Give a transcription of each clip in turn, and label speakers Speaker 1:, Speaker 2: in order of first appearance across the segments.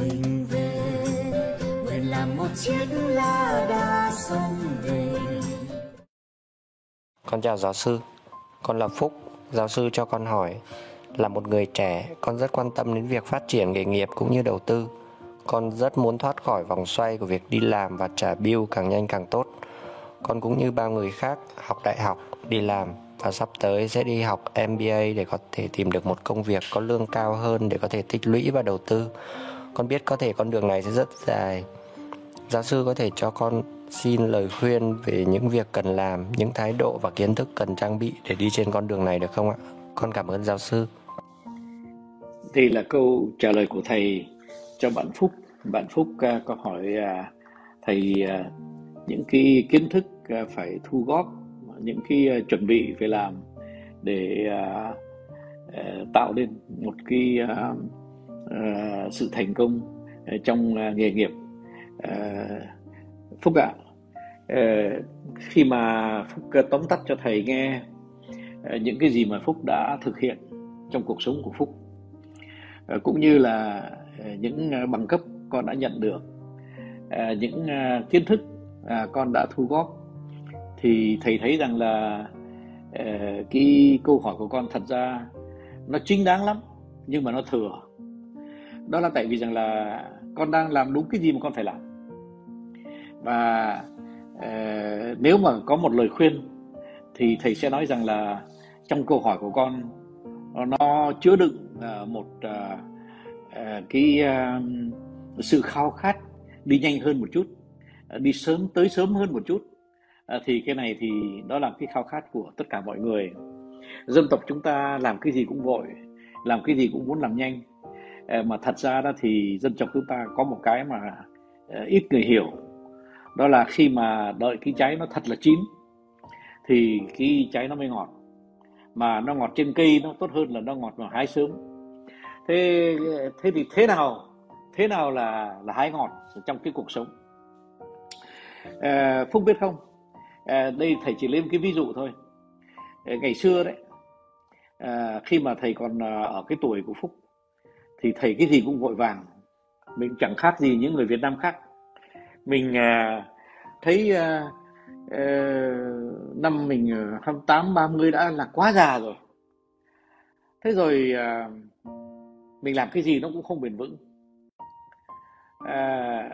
Speaker 1: mình về nguyện làm một chiếc lá đa sông về
Speaker 2: Con chào giáo sư, con là Phúc. Giáo sư cho con hỏi, là một người trẻ, con rất quan tâm đến việc phát triển nghề nghiệp cũng như đầu tư. Con rất muốn thoát khỏi vòng xoay của việc đi làm và trả bill càng nhanh càng tốt. Con cũng như bao người khác, học đại học, đi làm và sắp tới sẽ đi học MBA để có thể tìm được một công việc có lương cao hơn để có thể tích lũy và đầu tư. Con biết có thể con đường này sẽ rất dài. Giáo sư có thể cho con xin lời khuyên về những việc cần làm, những thái độ và kiến thức cần trang bị để đi trên con đường này được không ạ? Con cảm ơn giáo sư.
Speaker 3: Đây là câu trả lời của thầy cho bạn Phúc. Bạn Phúc à, có hỏi à, thầy à, những cái kiến thức phải thu góp, những cái chuẩn bị phải làm để tạo nên một cái uh, sự thành công ờ, trong uh, nghề nghiệp. Uh, Phúc ạ, uh, khi mà Phúc tóm tắt cho thầy nghe uh, những cái gì mà Phúc đã thực hiện trong cuộc sống của Phúc cũng như là những bằng cấp con đã nhận được những kiến thức con đã thu góp thì thầy thấy rằng là cái câu hỏi của con thật ra nó chính đáng lắm nhưng mà nó thừa đó là tại vì rằng là con đang làm đúng cái gì mà con phải làm. Và ờ, nếu mà có một lời khuyên thì thầy sẽ nói rằng là trong câu hỏi của con nó chứa đựng uh, một uh, uh, cái uh, sự khao khát đi nhanh hơn một chút uh, đi sớm tới sớm hơn một chút. Uh, thì cái này thì đó là cái khao khát của tất cả mọi người. Dân tộc chúng ta làm cái gì cũng vội làm cái gì cũng muốn làm nhanh. Ờ, mà thật ra đó thì dân tộc chúng ta có một cái mà ờ, ít người hiểu. Đó là khi mà đợi cái trái nó thật là chín thì cái trái nó mới ngọt. Mà nó ngọt trên cây nó tốt hơn là nó ngọt mà hái sớm. Thế thế thì thế nào thế nào là là hái ngọt trong cái cuộc sống? À, phúc biết không? À, đây thầy chỉ lên cái ví dụ thôi. À, ngày xưa đấy à, khi mà thầy còn ở cái tuổi của phúc thì thầy cái gì cũng vội vàng. Mình chẳng khác gì những người việt nam khác. Mình à, thấy à, à, năm mình ờ, 28 30 đã là quá già rồi. Thế rồi à, mình làm cái gì nó cũng không bền vững. À,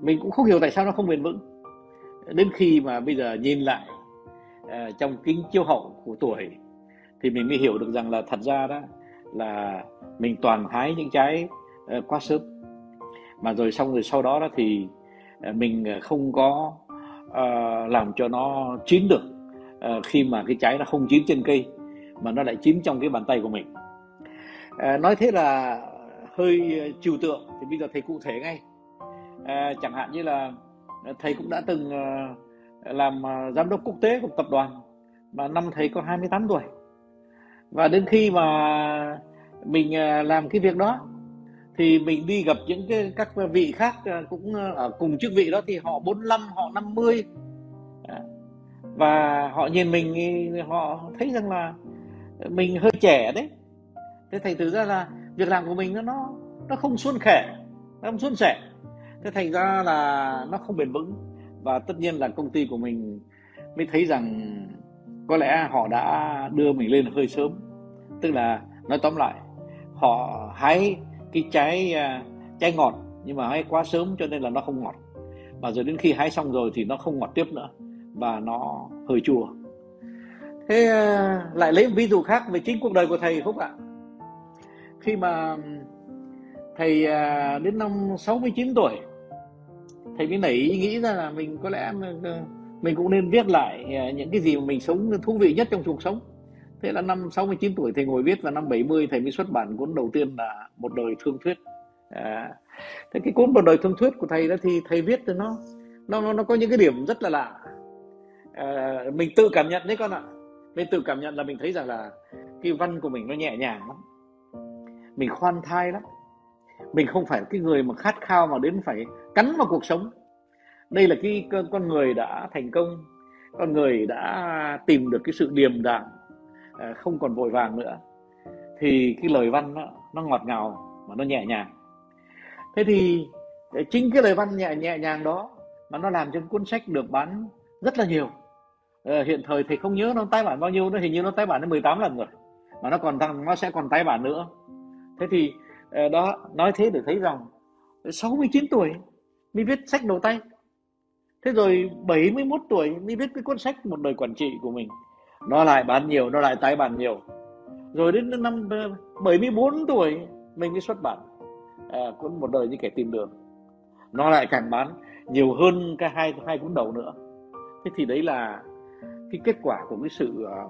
Speaker 3: mình cũng không hiểu tại sao nó không bền vững. Đến khi mà bây giờ nhìn lại à, trong kính chiếu hậu của tuổi thì mình mới hiểu được rằng là thật ra đó là mình toàn hái những trái ờ, quá sớm. Mà rồi xong rồi sau đó đó thì ờ, mình ờ, không có uh, làm cho nó chín được uh, khi mà cái trái nó không chín trên cây mà nó lại chín trong cái bàn tay của mình. Uh, nói thế là hơi trừu tượng thì bây giờ thầy cụ thể ngay. Uh, chẳng hạn như là thầy cũng đã từng uh, làm uh, giám đốc quốc tế của tập đoàn mà năm thầy có 28 tuổi và đến khi mà mình à, làm cái việc đó, thì mình đi gặp những cái, các vị khác à, cũng à, ở cùng chức vị đó, thì họ 45 họ 50 và họ nhìn mình họ thấy rằng là mình hơi trẻ đấy. Thế thành thử ra là việc làm của mình nó nó nó không suôn khẻ, nó không suôn sẻ. Thế thành ra là nó không bền vững. Và tất nhiên là công ty của mình mới thấy rằng có lẽ họ đã đưa mình lên hơi sớm. Tức là, nói tóm lại, họ hái cái trái à, trái ngọt, nhưng mà hái quá sớm cho nên là nó không ngọt. Và rồi đến khi hái xong rồi thì nó không ngọt tiếp nữa, và nó hơi chua. Thế à, lại lấy một ví dụ khác về chính cuộc đời của thầy Phúc ạ. Khi mà thầy à, đến năm 69 tuổi, thầy mới nảy ý nghĩ ra là mình có lẽ mình mình cũng nên viết lại ờ, những cái gì mà mình sống thú vị nhất trong cuộc sống. Thế là năm 69 tuổi thầy ngồi viết và năm 70 thầy mới xuất bản cuốn đầu tiên là một đời thương thuyết. À, thế cái cuốn một đời thương thuyết của thầy đó thì thầy viết thì nó nó nó có những cái điểm rất là lạ. À, mình tự cảm nhận đấy con ạ. Mình tự cảm nhận là mình thấy rằng là cái văn của mình nó nhẹ nhàng lắm. Mình khoan thai lắm. Mình không phải cái người mà khát khao mà đến phải cắn vào cuộc sống đây là cái con người đã thành công con người đã tìm được cái sự điềm đạm à, không còn vội vàng nữa. Thì cái lời văn nó, nó ngọt ngào mà nó nhẹ nhàng. Thế thì chính cái lời văn nhẹ nhẹ nhàng đó mà nó làm cho cuốn sách được bán rất là nhiều. Ờ, hiện thời thì không nhớ nó tái bản bao nhiêu nó hình như nó tái bản đến 18 lần rồi mà nó còn tăng nó sẽ còn tái bản nữa. Thế thì ờ, đó nói thế để thấy rằng 69 tuổi mới viết sách đầu tay thế rồi 71 tuổi mới viết cái cuốn sách một đời quản trị của mình. Nó lại bán nhiều nó lại tái bản nhiều. Rồi đến năm 74 tuổi mình mới xuất bản à, cuốn một đời như kẻ tìm đường. Nó lại càng bán nhiều hơn cái hai hai cuốn đầu nữa. Thế thì đấy là cái kết quả của cái sự à,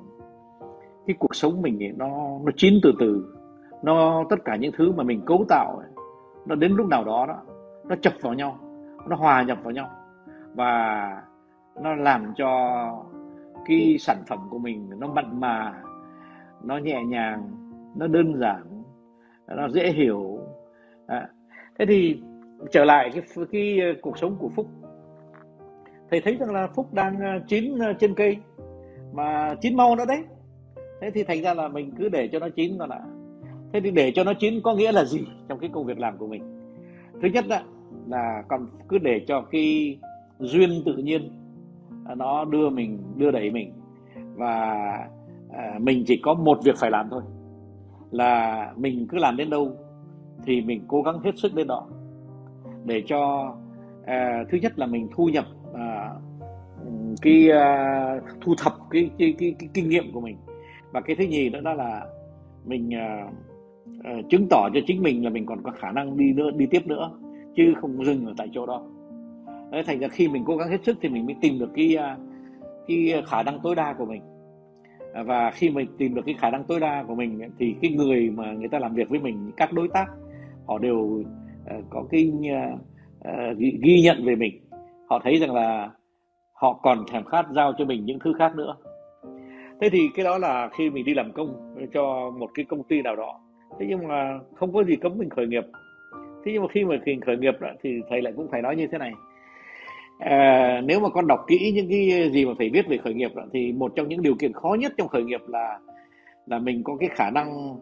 Speaker 3: cái cuộc sống mình ấy, nó nó chín từ từ. Nó tất cả những thứ mà mình cấu tạo ấy, nó đến lúc nào đó đó nó chập vào nhau nó hòa nhập vào nhau và nó làm cho cái sản phẩm của mình nó mặn mà nó nhẹ nhàng nó đơn giản nó dễ hiểu. À, thế thì trở lại cái cái cuộc sống của phúc. Thầy thấy rằng là phúc đang ờ, chín ờ, trên cây mà chín mau nữa đấy. Thế thì thành ra là mình cứ để cho nó chín thôi ạ. Thế thì để cho nó chín có nghĩa là gì trong cái công việc làm của mình? Thứ nhất là, là còn cứ để cho cái duyên tự nhiên. À, nó đưa mình đưa đẩy mình. Và à, mình chỉ có một việc phải làm thôi. Là mình cứ làm đến đâu thì mình cố gắng hết sức đến đó. Để cho à, thứ nhất là mình thu nhập à, cái à, thu thập cái, cái, cái, cái kinh nghiệm của mình. Và cái thứ nhì nữa đó là mình à, à, chứng tỏ cho chính mình là mình còn có khả năng đi nữa đi tiếp nữa chứ không dừng ở tại chỗ đó. Đấy, thành ra khi mình cố gắng hết sức thì mình mới tìm được cái à, cái khả năng tối đa của mình. À, và khi mình tìm được cái khả năng tối đa của mình thì cái người mà người ta làm việc với mình các đối tác họ đều à, có cái ghi, ghi nhận về mình. Họ thấy rằng là họ còn thèm khát giao cho mình những thứ khác nữa. Thế thì cái đó là khi mình đi làm công cho một cái công ty nào đó. Thế nhưng mà không có gì cấm mình khởi nghiệp. Thế nhưng mà khi mà mình khởi nghiệp đó, thì thầy lại cũng phải nói như thế này à, nếu mà con đọc kỹ những cái gì mà phải viết về khởi nghiệp đó, thì một trong những điều kiện khó nhất trong khởi nghiệp là là mình có cái khả năng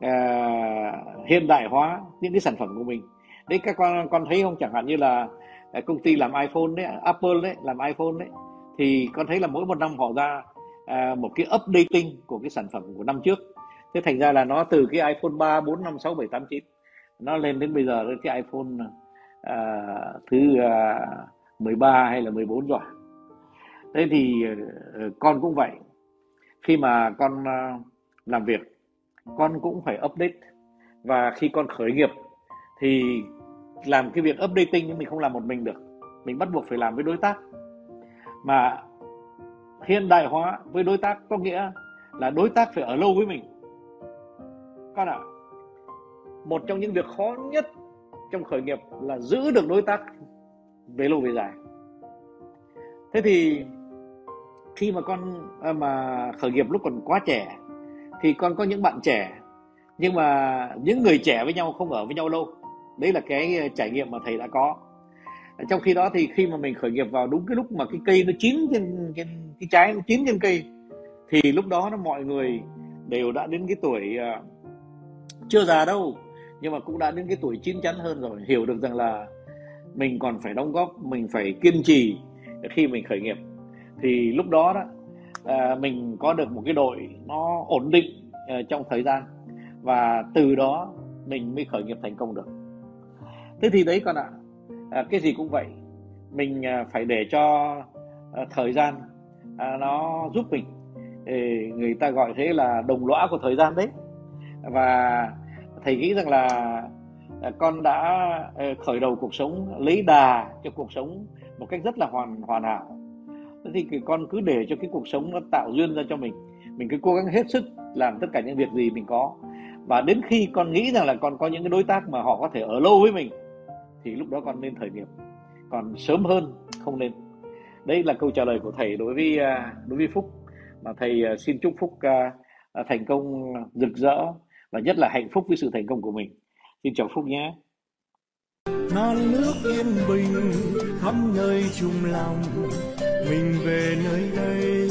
Speaker 3: à, hiện đại hóa những cái sản phẩm của mình. Đấy các con con thấy không? Chẳng hạn như là ờ, công ty làm iPhone đấy Apple đấy làm iPhone đấy thì con thấy là mỗi một năm họ ra à, một cái updating của cái sản phẩm của năm trước. Thế thành ra là nó từ cái iPhone 3, 4, 5, 6, 7, 8, 9 nó lên đến bây giờ cái iPhone à, thứ à, 13 hay là 14 rồi. Thế thì ờ, con cũng vậy. Khi mà con ờ, làm việc con cũng phải update. Và khi con khởi nghiệp thì làm cái việc updating nhưng mình không làm một mình được. Mình bắt buộc phải làm với đối tác. Mà hiện đại hóa với đối tác có nghĩa là đối tác phải ở lâu với mình. Con ạ à, một trong những việc khó nhất trong khởi nghiệp là giữ được đối tác về lâu về dài thế thì khi mà con à, mà khởi nghiệp lúc còn quá trẻ thì con có những bạn trẻ nhưng mà những người trẻ với nhau không ở với nhau lâu. Đấy là cái à, trải nghiệm mà thầy đã có. Trong khi đó thì khi mà mình khởi nghiệp vào đúng cái lúc mà cái cây nó chín trên, trên cái trái nó chín trên cây thì lúc đó nó mọi người đều đã đến cái tuổi uh, chưa già đâu nhưng mà cũng đã đến cái tuổi chín chắn hơn rồi hiểu được rằng là mình còn phải đóng góp mình phải kiên trì khi mình khởi nghiệp. Thì lúc đó đó à, mình có được một cái đội nó ổn định à, trong thời gian. Và từ đó mình mới khởi nghiệp thành công được. Thế thì đấy con ạ à, cái gì cũng vậy. Mình à, phải để cho à, thời gian à, nó giúp mình. Ê, người ta gọi thế là đồng lõa của thời gian đấy. Và thầy nghĩ rằng là Ờ, con đã ờ, khởi đầu cuộc sống lấy đà cho cuộc sống một cách rất là hoàn hoàn hảo. Thế thì con cứ để cho cái cuộc sống nó tạo duyên ra cho mình mình cứ cố gắng hết sức làm tất cả những việc gì mình có. Và đến khi con nghĩ rằng là con có những cái đối tác mà họ có thể ở lâu với mình, thì lúc đó con nên khởi nghiệp. Còn sớm hơn không nên. Đây là câu trả lời của thầy đối với à, đối với phúc. Mà thầy à, xin chúc phúc à, thành công rực rỡ và nhất là hạnh phúc với sự thành công của mình xin chào phúc nhé.
Speaker 1: Non nước yên bình khắp nơi chung lòng, mình về nơi đây.